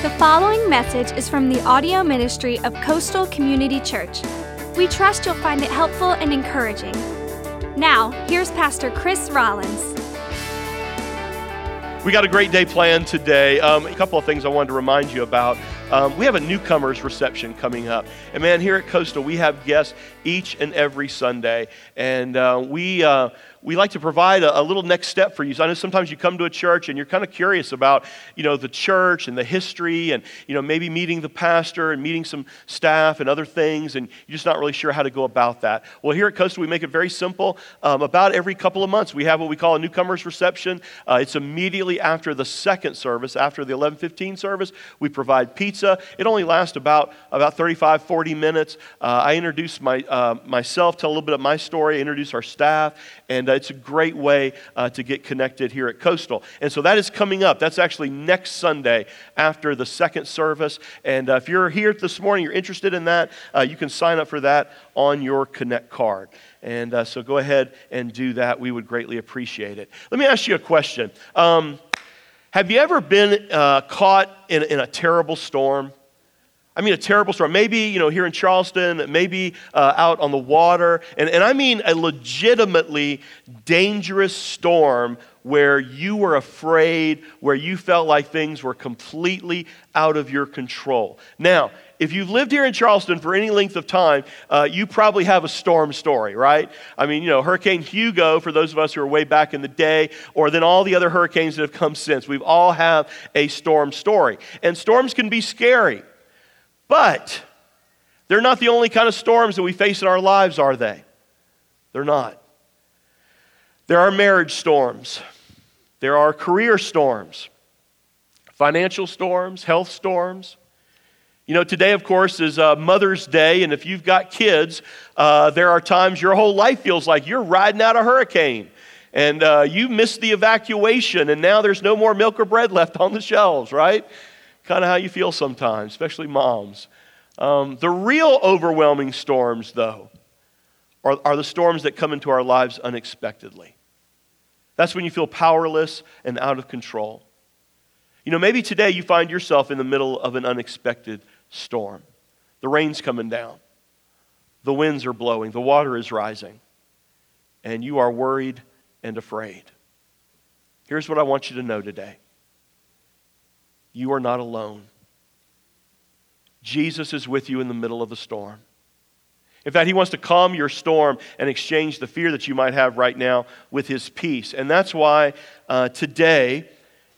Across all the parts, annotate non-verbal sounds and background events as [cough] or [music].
The following message is from the audio ministry of Coastal Community Church. We trust you'll find it helpful and encouraging. Now, here's Pastor Chris Rollins. We got a great day planned today. Um, a couple of things I wanted to remind you about. Um, we have a newcomers reception coming up. And man, here at Coastal, we have guests each and every Sunday. And uh, we. Uh, we like to provide a, a, little next step for you. So I know sometimes you come to a church and you're kind of curious about, you know, the church and the history and, you know, maybe meeting the pastor and meeting some staff and other things, and you're just not really sure how to go about that. Well, here at Coastal, we make it very simple. Um, about every couple of months, we have what we call a newcomers reception. Uh, it's immediately after the second service, after the 11:15 service. We provide pizza. It only lasts about about 35, 40 minutes. Uh, I introduce my uh, myself, tell a little bit of my story, introduce our staff, and uh, it's a great way uh, to get connected here at Coastal. And so that is coming up. That's actually next Sunday after the second service. And uh, if you're here this morning, you're interested in that, uh, you can sign up for that on your Connect card. And uh, so go ahead and do that. We would greatly appreciate it. Let me ask you a question. Um, have you ever been uh, caught in, in a terrible storm? I mean, a terrible storm. Maybe, you know, here in Charleston, maybe uh, out on the water. And, and I mean a legitimately dangerous storm where you were afraid, where you felt like things were completely out of your control. Now, if you've lived here in Charleston for any length of time, uh, you probably have a storm story, right? I mean, you know, Hurricane Hugo, for those of us who are way back in the day, or then all the other hurricanes that have come since. We've all have a storm story. And storms can be scary. But they're not the only kind of storms that we face in our lives, are they? They're not. There are marriage storms, there are career storms, financial storms, health storms. You know, today, of course, is uh, Mother's Day, and if you've got kids, uh, there are times your whole life feels like you're riding out a hurricane and uh, you missed the evacuation, and now there's no more milk or bread left [laughs] on the shelves, right? Kind of how you feel sometimes, especially moms. Um, the real overwhelming storms, though, are, are the storms that come into our lives unexpectedly. That's when you feel powerless and out of control. You know, maybe today you find yourself in the middle of an unexpected storm. The rain's coming down, the winds are blowing, the water is rising, and you are worried and afraid. Here's what I want you to know today you are not alone. Jesus is with you in the middle of the storm. In fact, he wants to calm your storm and exchange the fear that you might have right now with his peace. And that's why uh, today,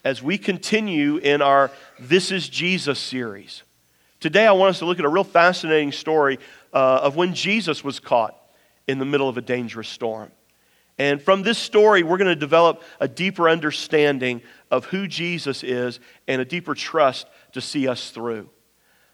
as we continue in our This is Jesus series, today I want us to look at a real fascinating story uh, of when Jesus was caught in the middle of a dangerous storm. And from this story, we're going to develop a deeper understanding of who Jesus is and a deeper trust to see us through.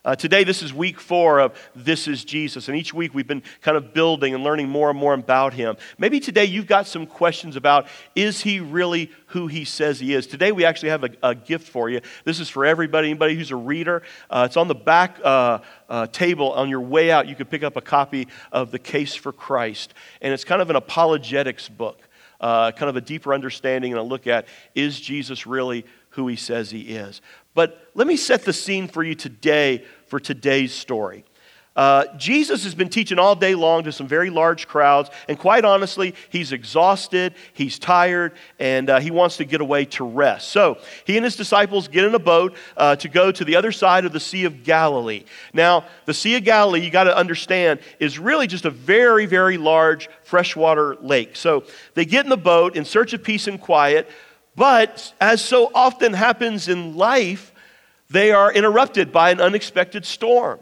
Uh, today, this is week four of This is Jesus. And each week we've been kind of building and learning more and more about him. Maybe today you've got some questions about is he really who he says he is? Today we actually have a, a gift for you. This is for everybody, anybody who's a reader. Uh, it's on the back uh, uh table on your way out. You could pick up a copy of The Case for Christ. And it's kind of an apologetics book. Uh, kind of a deeper understanding and a look at is Jesus really who he says he is. But let me set the scene for you today for today's story. Uh, Jesus has been teaching all day long to some very large crowds, and quite honestly, he's exhausted, he's tired, and uh, he wants to get away to rest. So he and his disciples get in a boat uh, to go to the other side of the Sea of Galilee. Now, the Sea of Galilee, you got to understand, is really just a very, very large freshwater lake. So they get in the boat in search of peace and quiet, but as so often happens in life, they are interrupted by an unexpected storm.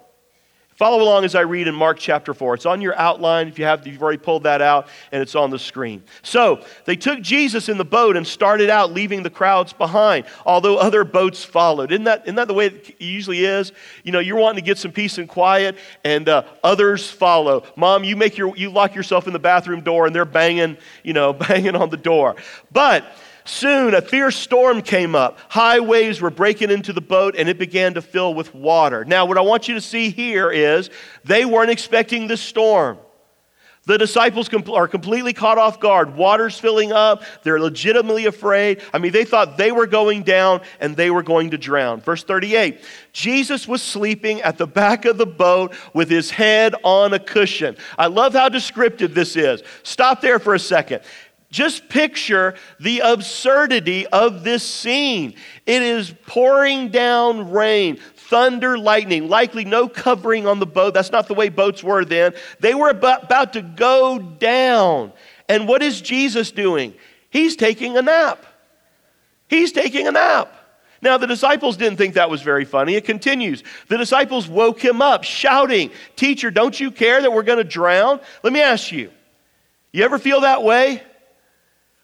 Follow along as I read in Mark chapter 4. It's on your outline if you have, you've already pulled that out, and it's on the screen. So they took Jesus in the boat and started out, leaving the crowds behind, although other boats followed. Isn't that, isn't that the way it usually is? You know, you're wanting to get some peace and quiet, and uh, others follow. Mom, you, make your, you lock yourself in the bathroom door, and they're banging, you know, [laughs] banging on the door. But Soon a fierce storm came up. High waves were breaking into the boat and it began to fill with water. Now, what I want you to see here is they weren't expecting this storm. The disciples are completely caught off guard. Water's filling up. They're legitimately afraid. I mean, they thought they were going down and they were going to drown. Verse 38 Jesus was sleeping at the back of the boat with his head on a cushion. I love how descriptive this is. Stop there for a second. Just picture the absurdity of this scene. It is pouring down rain thunder, lightning, likely no covering on the boat. That's not the way boats were then. They were about, to go down. And what is Jesus doing? He's taking a nap. He's taking a nap. Now, the disciples didn't think that was very funny. It continues. The disciples woke him up, shouting, Teacher, don't you care that we're going to drown? Let me ask you, you ever feel that way?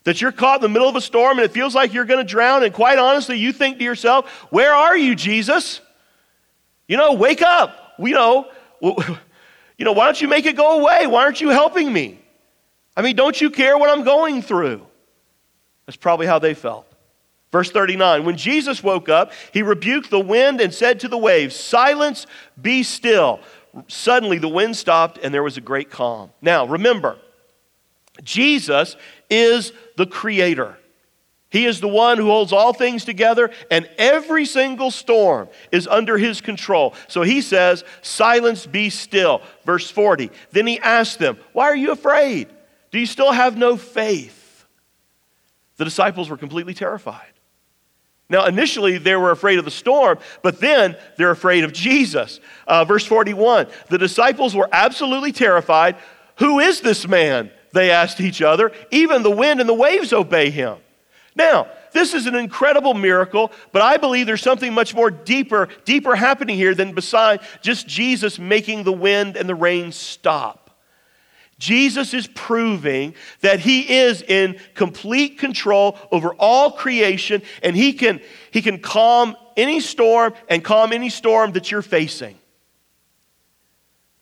That you're caught in the middle of a storm and it feels like you're going to drown, and quite honestly, you think to yourself, Where are you, Jesus? You know, wake up. You know, [laughs] you know, why don't you make it go away? Why aren't you helping me? I mean, don't you care what I'm going through? That's probably how they felt. Verse 39 When Jesus woke up, he rebuked the wind and said to the waves, Silence, be still. Suddenly the wind stopped and there was a great calm. Now, remember, Jesus is the creator. He is the one who holds all things together, and every single storm is under his control. So he says, Silence, be still. Verse 40. Then he asked them, Why are you afraid? Do you still have no faith? The disciples were completely terrified. Now, initially, they were afraid of the storm, but then they're afraid of Jesus. Uh, verse 41 The disciples were absolutely terrified. Who is this man? They asked each other. Even the wind and the waves obey him. Now, this is an incredible miracle, but I believe there's something much more deeper, deeper happening here than beside just Jesus making the wind and the rain stop. Jesus is proving that he is in complete control over all creation and he can, he can calm any storm and calm any storm that you're facing.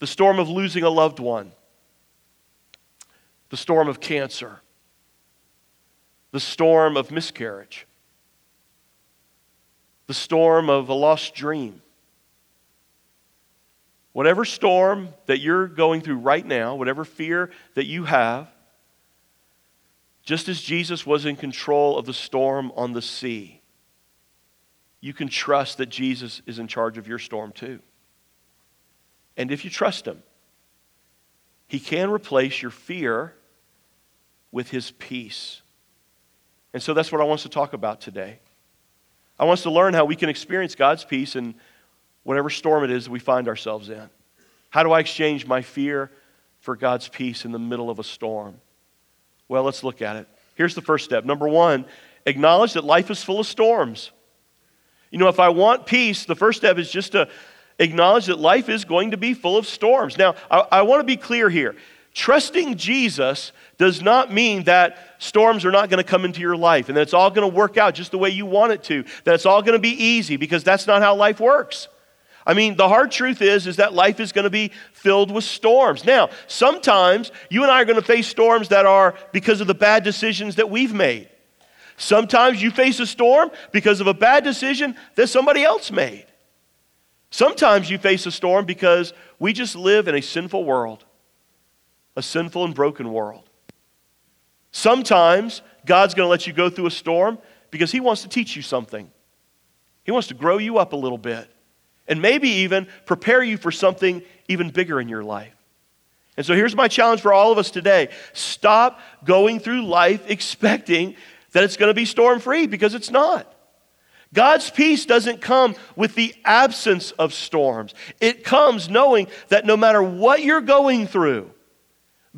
The storm of losing a loved one, the storm of cancer, the storm of miscarriage, the storm of a lost dream. Whatever storm that you're going through right now, whatever fear that you have, just as Jesus was in control of the storm on the sea, you can trust that Jesus is in charge of your storm too. And if you trust Him, He can replace your fear with His peace. And so that's what I want us to talk about today. I want us to learn how we can experience God's peace in whatever storm it is we find ourselves in. How do I exchange my fear for God's peace in the middle of a storm? Well, let's look at it. Here's the first step. Number one, acknowledge that life is full of storms. You know, if I want peace, the first step is just to acknowledge that life is going to be full of storms. Now, I, I want to be clear here. Trusting Jesus does not mean that storms are not going to come into your life and that it's all going to work out just the way you want it to, that it's all going to be easy because that's not how life works. I mean, the hard truth is is that life is going to be filled with storms. Now, sometimes you and I are going to face storms that are because of the bad decisions that we've made. Sometimes you face a storm because of a bad decision that somebody else made. Sometimes you face a storm because we just live in a sinful world, a sinful and broken world. Sometimes God's going to let you go through a storm because He wants to teach you something. He wants to grow you up a little bit and maybe even prepare you for something even bigger in your life. And so here's my challenge for all of us today stop going through life expecting that it's going to be storm free because it's not. God's peace doesn't come with the absence of storms. It comes knowing that no matter what you're going through,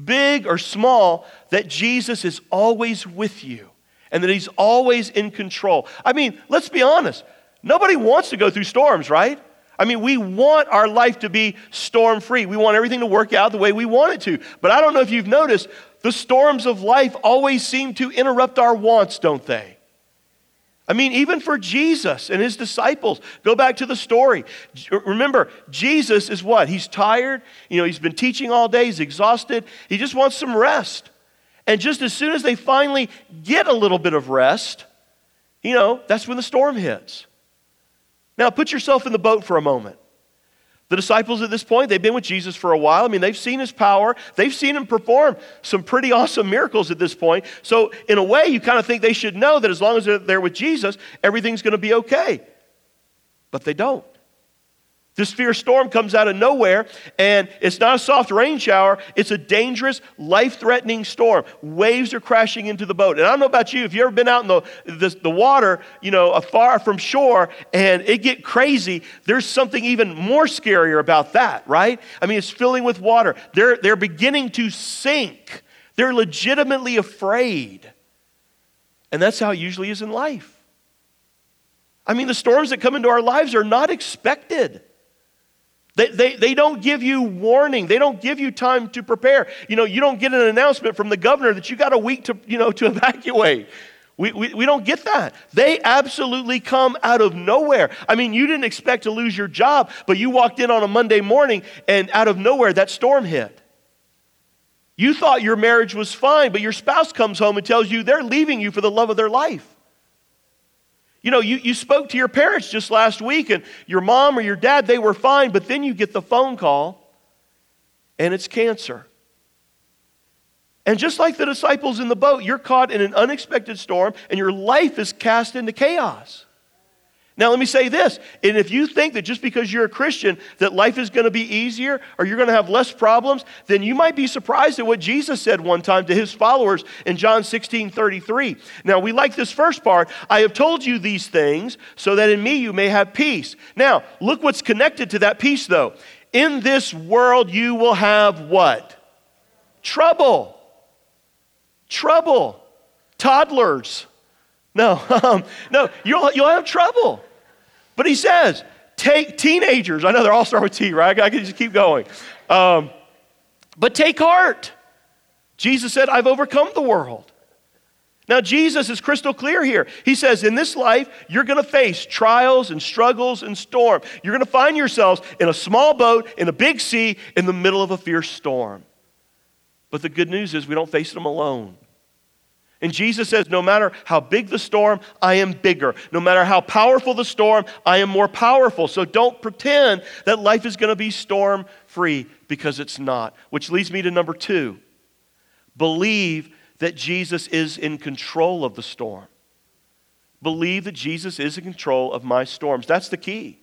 big or small, that Jesus is always with you and that he's always in control. I mean, let's be honest. Nobody wants to go through storms, right? I mean, we want our life to be storm free. We want everything to work out the way we want it to. But I don't know if you've noticed, the storms of life always seem to interrupt our wants, don't they? I mean, even for Jesus and his disciples, go back to the story. Remember, Jesus is what? He's tired. You know, he's been teaching all day. He's exhausted. He just wants some rest. And just as soon as they finally get a little bit of rest, you know, that's when the storm hits. Now, put yourself in the boat for a moment. The disciples at this point, they've been with Jesus for a while. I mean, they've seen his power, they've seen him perform some pretty awesome miracles at this point. So, in a way, you kind of think they should know that as long as they're there with Jesus, everything's going to be okay. But they don't. This fierce storm comes out of nowhere, and it's not a soft rain shower. It's a dangerous, life threatening storm. Waves are crashing into the boat. And I don't know about you, if you've ever been out in the, the, the water, you know, afar from shore, and it get crazy, there's something even more scarier about that, right? I mean, it's filling with water. They're, they're beginning to sink, they're legitimately afraid. And that's how it usually is in life. I mean, the storms that come into our lives are not expected. They, they, they don't give you warning. They don't give you time to prepare. You know, you don't get an announcement from the governor that you got a week to, you know, to [laughs] evacuate. We, we, we don't get that. They absolutely come out of nowhere. I mean, you didn't expect to lose your job, but you walked in on a Monday morning and out of nowhere that storm hit. You thought your marriage was fine, but your spouse comes home and tells you they're leaving you for the love of their life. You know, you, you spoke to your parents just last week, and your mom or your dad, they were fine, but then you get the phone call, and it's cancer. And just like the disciples in the boat, you're caught in an unexpected storm, and your life is cast into chaos. Now, let me say this. And if you think that just because you're a Christian that life is going to be easier or you're going to have less problems, then you might be surprised at what Jesus said one time to his followers in John 16 33. Now, we like this first part. I have told you these things so that in me you may have peace. Now, look what's connected to that peace, though. In this world you will have what? Trouble. Trouble. Toddlers. No, [laughs] um, no, you'll, you'll have trouble. But he says, take teenagers. I know they're all start with T, right? I can just keep going. Um, but take heart. Jesus said, I've overcome the world. Now, Jesus is crystal clear here. He says, in this life, you're going to face trials and struggles and storm. You're going to find yourselves in a small boat, in a big sea, in the middle of a fierce storm. But the good news is we don't face them alone. And Jesus says, No matter how big the storm, I am bigger. No matter how powerful the storm, I am more powerful. So don't pretend that life is going to be storm free because it's not. Which leads me to number two believe that Jesus is in control of the storm. Believe that Jesus is in control of my storms. That's the key.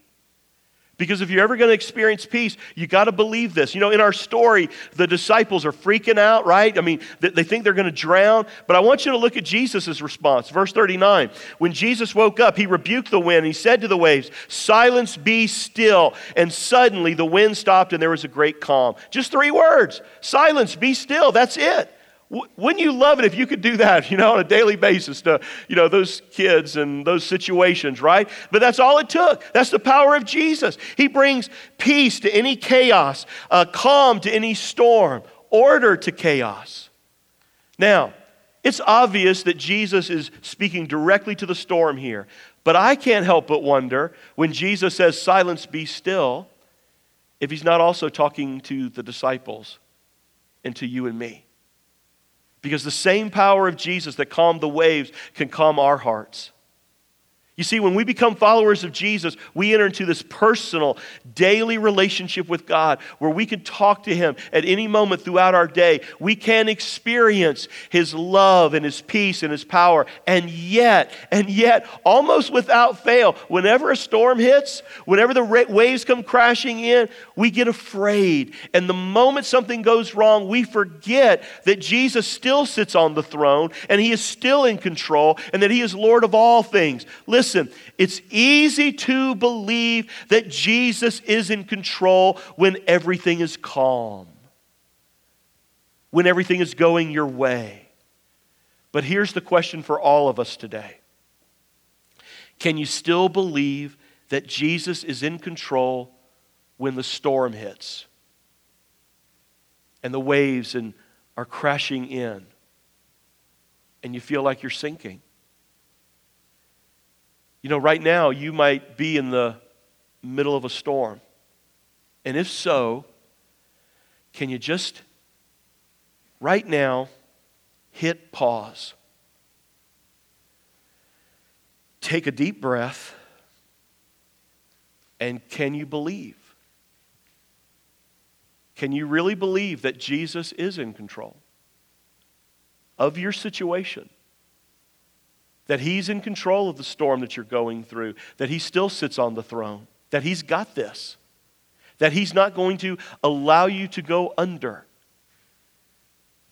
Because if you're ever going to experience peace, you got to believe this. You know, in our story, the disciples are freaking out, right? I mean, they think they're going to drown. But I want you to look at Jesus' response. Verse 39. When Jesus woke up, he rebuked the wind. He said to the waves, Silence, be still. And suddenly the wind stopped and there was a great calm. Just three words Silence, be still. That's it. Wouldn't you love it if you could do that, [laughs] you know, on a daily basis to, you know, those kids and those situations, right? But that's all it took. That's the power of Jesus. He brings peace to any chaos, uh, calm to any storm, order to chaos. Now, it's obvious that Jesus is speaking directly to the storm here, but I can't help but wonder when Jesus says, Silence, be still, if he's not also talking to the disciples and to you and me. Because the same power of Jesus that calmed the waves can calm our hearts. You see, when we become followers of Jesus, we enter into this personal, daily relationship with God where we can talk to Him at any moment throughout our day. We can experience His love and His peace and His power. And yet, and yet, almost without fail, whenever a storm hits, whenever the waves come crashing in, we get afraid. And the moment something goes wrong, we forget that Jesus still sits on the throne and He is still in control and that He is Lord of all things. Listen Listen, it's easy to believe that Jesus is in control when everything is calm, when everything is going your way. But here's the question for all of us today Can you still believe that Jesus is in control when the storm hits and the waves and are crashing in and you feel like you're sinking? You know, right now you might be in the middle of a storm. And if so, can you just right now hit pause? Take a deep breath. And can you believe? Can you really believe that Jesus is in control of your situation? That He's in control of the storm that you're going through, that He still sits on the throne, that He's got this, that He's not going to allow you to go under.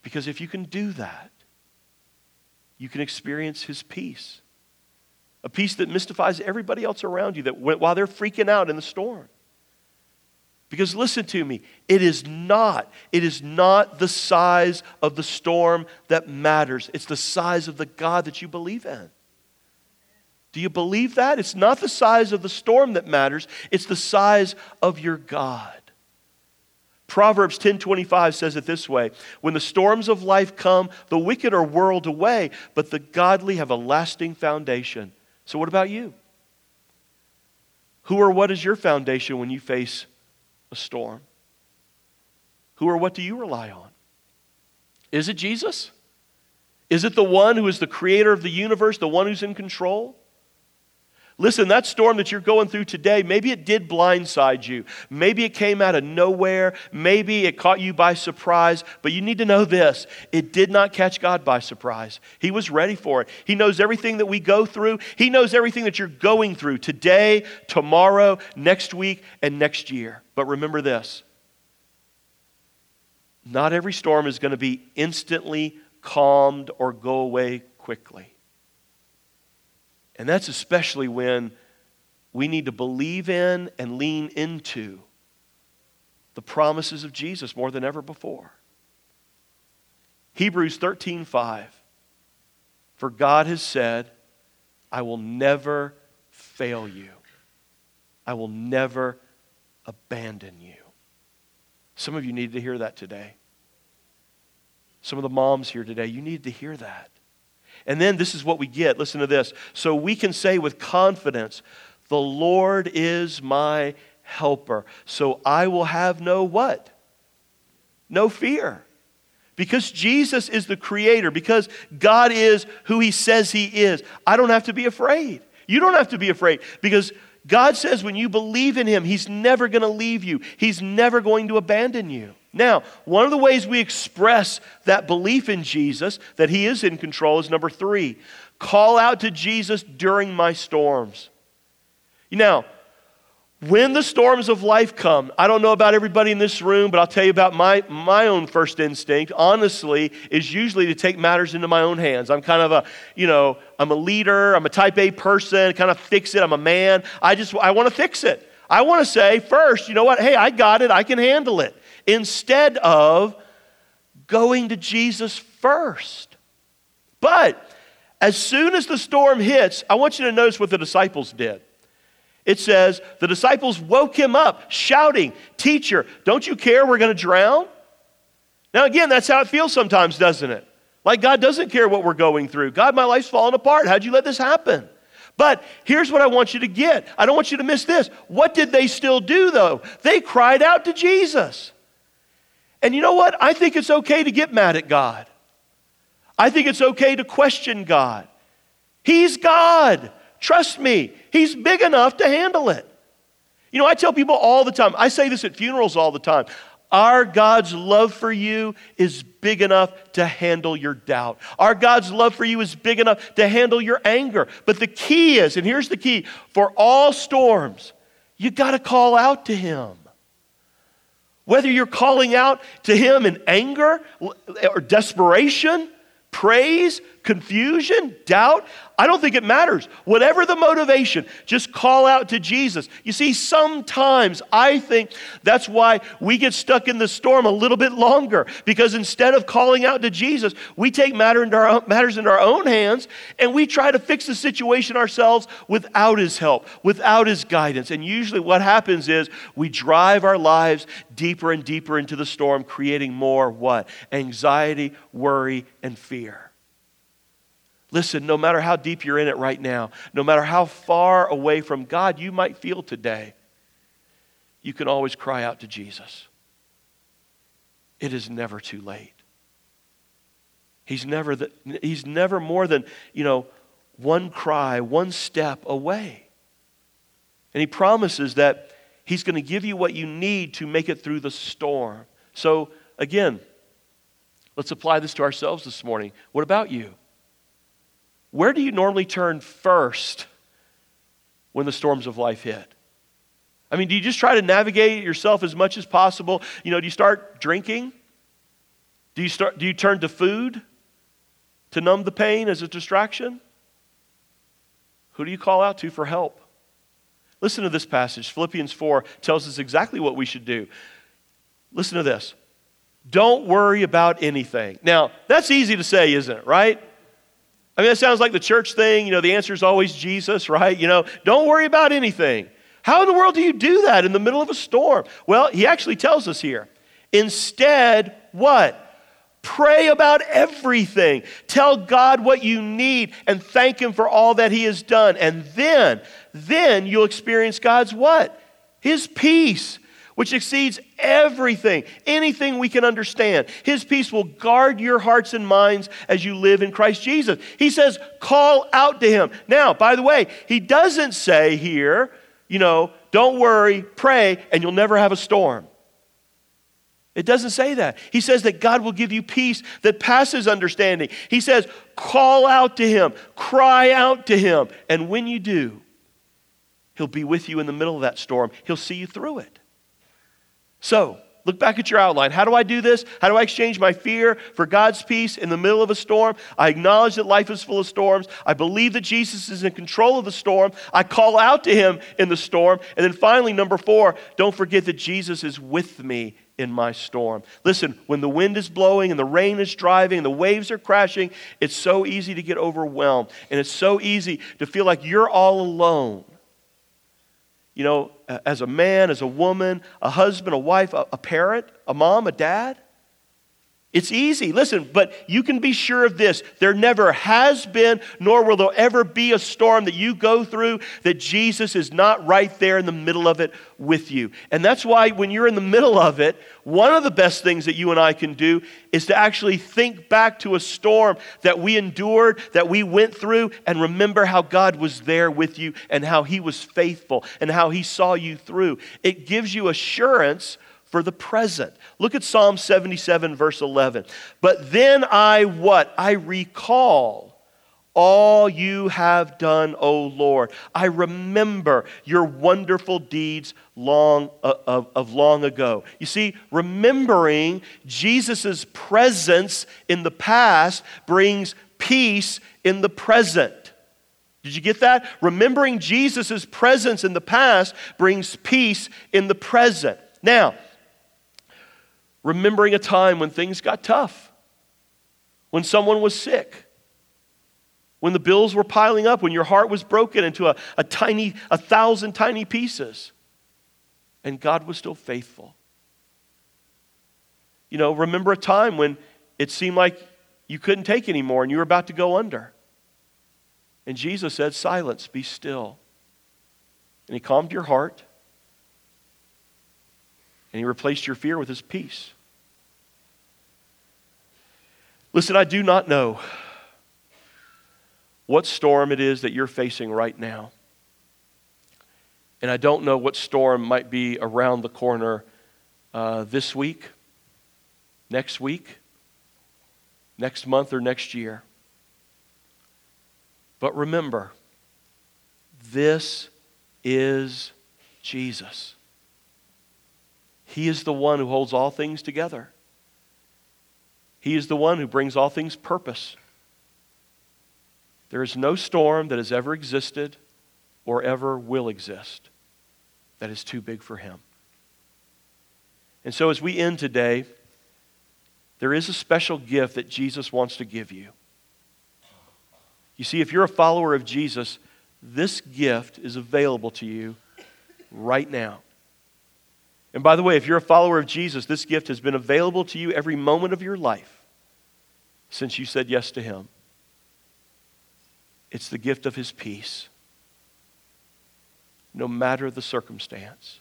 Because if you can do that, you can experience His peace. A peace that mystifies everybody else around you that while they're freaking out in the storm. Because listen to me, it is not, it is not the size of the storm that matters. It's the size of the God that you believe in. Do you believe that? It's not the size of the storm that matters, it's the size of your God. Proverbs 10:25 says it this way, when the storms of life come, the wicked are whirled away, but the godly have a lasting foundation. So what about you? Who or what is your foundation when you face a storm? Who or what do you rely on? Is it Jesus? Is it the one who is the creator of the universe, the one who's in control? Listen, that storm that you're going through today, maybe it did blindside you. Maybe it came out of nowhere. Maybe it caught you by surprise. But you need to know this it did not catch God by surprise. He was ready for it. He knows everything that we go through, He knows everything that you're going through today, tomorrow, next week, and next year. But remember this not every storm is going to be instantly calmed or go away quickly. And that's especially when we need to believe in and lean into the promises of Jesus more than ever before. Hebrews 13:5 For God has said, I will never fail you. I will never abandon you. Some of you need to hear that today. Some of the moms here today, you need to hear that. And then this is what we get. Listen to this. So we can say with confidence, The Lord is my helper. So I will have no what? No fear. Because Jesus is the creator, because God is who he says he is, I don't have to be afraid. You don't have to be afraid because God says when you believe in him, he's never going to leave you, he's never going to abandon you. Now, one of the ways we express that belief in Jesus, that He is in control, is number three call out to Jesus during my storms. Now, when the storms of life come, I don't know about everybody in this room, but I'll tell you about my, my own first instinct, honestly, is usually to take matters into my own hands. I'm kind of a, you know, I'm a leader, I'm a type A person, kind of fix it, I'm a man. I just, I want to fix it. I want to say first, you know what, hey, I got it, I can handle it instead of going to Jesus first. But as soon as the storm hits, I want you to notice what the disciples did. It says, the disciples woke him up, shouting, Teacher, don't you care we're going to drown? Now, again, that's how it feels sometimes, doesn't it? Like God doesn't care what we're going through. God, my life's falling apart. How'd you let this happen? But here's what I want you to get. I don't want you to miss this. What did they still do, though? They cried out to Jesus. And you know what? I think it's okay to get mad at God. I think it's okay to question God. He's God. Trust me, He's big enough to handle it. You know, I tell people all the time, I say this at funerals all the time. Our God's love for you is big enough to handle your doubt. Our God's love for you is big enough to handle your anger. But the key is, and here's the key for all storms, you got to call out to Him. Whether you're calling out to Him in anger or desperation, praise, confusion, doubt, I don't think it matters. Whatever the motivation, just call out to Jesus. You see, sometimes I think that's why we get stuck in the storm a little bit longer because instead of calling out to Jesus, we take matter into our, matters into our own hands and we try to fix the situation ourselves without His help, without His guidance. And usually what happens is we drive our lives deeper and deeper into the storm, creating more what? Anxiety, worry, and fear. Listen, no matter how deep you're in it right now, no matter how far away from God you might feel today, you can always cry out to Jesus. It is never too late. He's never, the, he's never more than, you know, one cry, one step away. And he promises that he's going to give you what you need to make it through the storm. So, again, let's apply this to ourselves this morning. What about you? Where do you normally turn first when the storms of life hit? I mean, do you just try to navigate yourself as much as possible? You know, do you start drinking? Do you, start, do you turn to food to numb the pain as a distraction? Who do you call out to for help? Listen to this passage. Philippians 4 tells us exactly what we should do. Listen to this. Don't worry about anything. Now, that's easy to say, isn't it, right? I mean, that sounds like the church thing. You know, the answer is always Jesus, right? You know, don't worry about anything. How in the world do you do that in the middle of a storm? Well, he actually tells us here. Instead, what? Pray about everything. Tell God what you need and thank Him for all that He has done. And then, then you'll experience God's what? His peace which exceeds everything, anything we can understand. His peace will guard your hearts and minds as you live in Christ Jesus. He says, call out to him. Now, by the way, he doesn't say here, you know, don't worry, pray, and you'll never have a storm. It doesn't say that. He says that God will give you peace that passes understanding. He says, call out to him, cry out to him, and when you do, he'll be with you in the middle of that storm. He'll see you through it. So, look back at your outline. How do I do this? How do I exchange my fear for God's peace in the middle of a storm? I acknowledge that life is full of storms. I believe that Jesus is in control of the storm. I call out to him in the storm. And then finally, number four, don't forget that Jesus is with me in my storm. Listen, when the wind is blowing and the rain is driving and the waves are crashing, it's so easy to get overwhelmed. And it's so easy to feel like you're all alone you know, as a man, as a woman, a husband, a wife, a, a parent, a mom, a dad. It's easy. Listen, but you can be sure of this. There never has been, nor will there ever be a storm that you go through that Jesus is not right there in the middle of it with you. And that's why when you're in the middle of it, one of the best things that you and I can do is to actually think back to a storm that we endured, that we went through, and remember how God was there with you and how He was faithful and how He saw you through. It gives you assurance for the present. Look at Psalm 77, verse 11. But then I what? I recall all you have done, O Lord. I remember your wonderful deeds long uh, of, of long ago. You see, remembering Jesus' presence in the past brings peace in the present. Did you get that? Remembering Jesus' presence in the past brings peace in the present. Now, remembering a time when things got tough, when someone was sick, when the bills were piling up, when your heart was broken into a, a tiny, a thousand tiny pieces, and God was still faithful. You know, remember a time when it seemed like you couldn't take anymore and you were about to go under. And Jesus said, Silence, be still. And he calmed your heart and he replaced your fear with his peace. Listen, I do not know what storm it is that you're facing right now. And I don't know what storm might be around the corner uh, this week, next week, next month, or next year. But remember, this is Jesus. He is the one who holds all things together. He is the one who brings all things purpose. There is no storm that has ever existed or ever will exist that is too big for him. And so, as we end today, there is a special gift that Jesus wants to give you. You see, if you're a follower of Jesus, this gift is available to you right now. And by the way, if you're a follower of Jesus, this gift has been available to you every moment of your life since you said yes to Him. It's the gift of His peace, no matter the circumstance.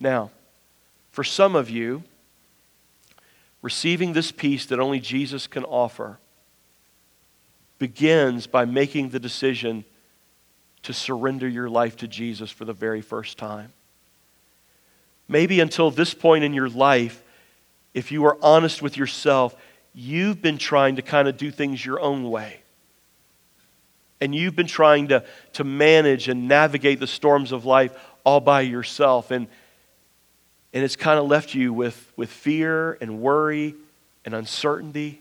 Now, for some of you, receiving this peace that only Jesus can offer begins by making the decision to surrender your life to Jesus for the very first time. maybe until this point in your life, if you are honest with yourself, you've been trying to kind of do things your own way. And you've been trying to, to manage and navigate the storms of life all by yourself. And, and it's kind of left you with, with fear and worry and uncertainty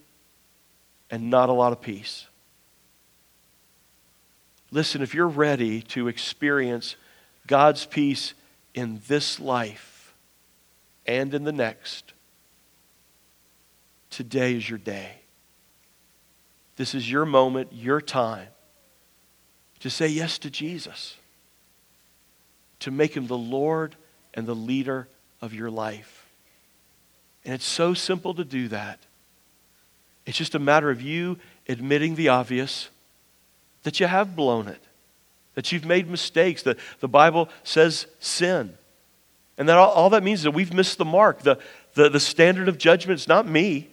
and not a lot of peace. Listen, if you're ready to experience God's peace in this life and in the next, today is your day. This is your moment, your time to say yes to Jesus, to make him the Lord and the leader of your life. And it's so simple to do that. It's just a matter of you admitting the obvious that you have blown it, that you've made mistakes, that the Bible says sin. And that all, all that means is that we've missed the mark. The, the, the standard of judgment is not me,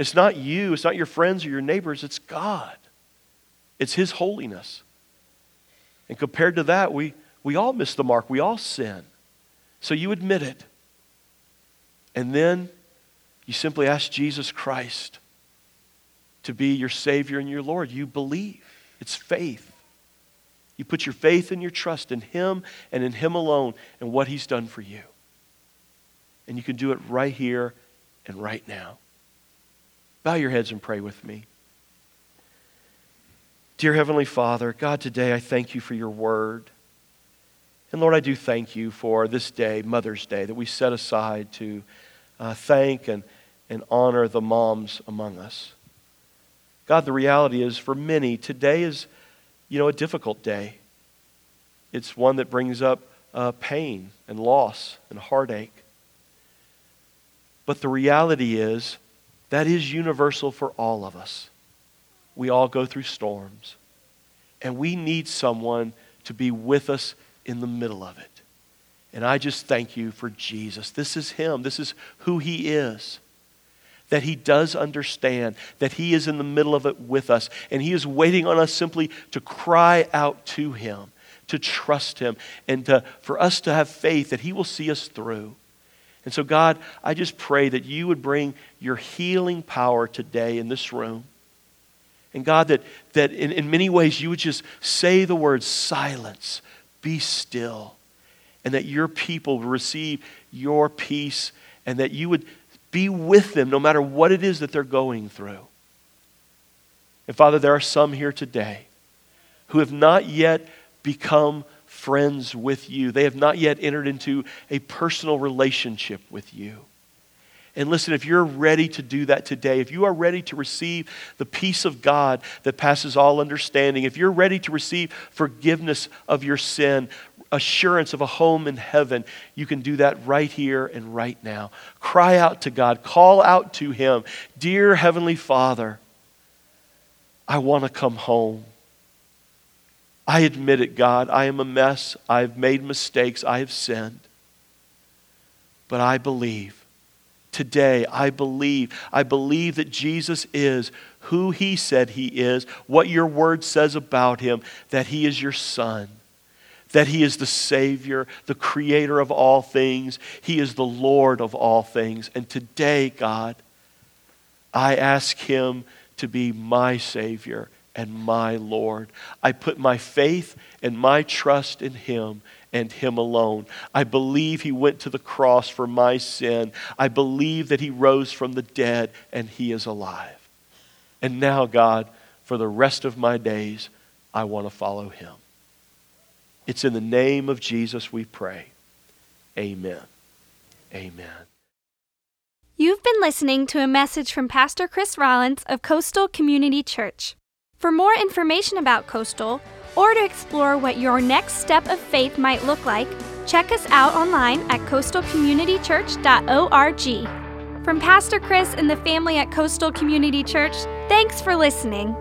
it's not you, it's not your friends or your neighbors, it's God. It's His holiness. And compared to that, we, we all miss the mark, we all sin. So you admit it. And then you simply ask Jesus Christ to be your Savior and your Lord. You believe. It's faith. You put your faith and your trust in Him and in Him alone and what He's done for you. And you can do it right here and right now. Bow your heads and pray with me. Dear Heavenly Father, God, today I thank you for your word. And Lord, I do thank you for this day, Mother's Day, that we set aside to uh, thank and, and honor the moms among us. God, the reality is for many, today is, you know, a difficult day. It's one that brings up uh, pain and loss and heartache. But the reality is that is universal for all of us. We all go through storms. And we need someone to be with us in the middle of it. And I just thank you for Jesus. This is Him, this is who He is that He does understand, that He is in the middle of it with us, and He is waiting on us simply to cry out to Him, to trust Him, and to, for us to have faith that He will see us through. And so, God, I just pray that you would bring your healing power today in this room. And God, that, that in, in many ways you would just say the word silence, be still, and that your people receive your peace, and that you would be with them no matter what it is that they're going through. And Father, there are some here today who have not yet become friends with you. They have not yet entered into a personal relationship with you. And listen, if you're ready to do that today, if you are ready to receive the peace of God that passes all understanding, if you're ready to receive forgiveness of your sin, assurance of a home in heaven, you can do that right here and right now. Cry out to God, call out to Him Dear Heavenly Father, I want to come home. I admit it, God. I am a mess. I've made mistakes. I have sinned. But I believe. Today, I believe. I believe that Jesus is who He said He is, what your word says about Him, that He is your Son that He is the Savior, the Creator of all things. He is the Lord of all things. And today, God, I ask Him to be my Savior and my Lord. I put my faith and my trust in Him and Him alone. I believe He went to the cross for my sin. I believe that He rose from the dead and He is alive. And now, God, for the rest of my days, I want to follow Him. It's in the name of Jesus we pray. Amen. Amen. You've been listening to a message from Pastor Chris Rollins of Coastal Community Church. For more information about Coastal, or to explore what your next step of faith might look like, check us out online at coastalcommunitychurch.org. From Pastor Chris and the family at Coastal Community Church, thanks for listening.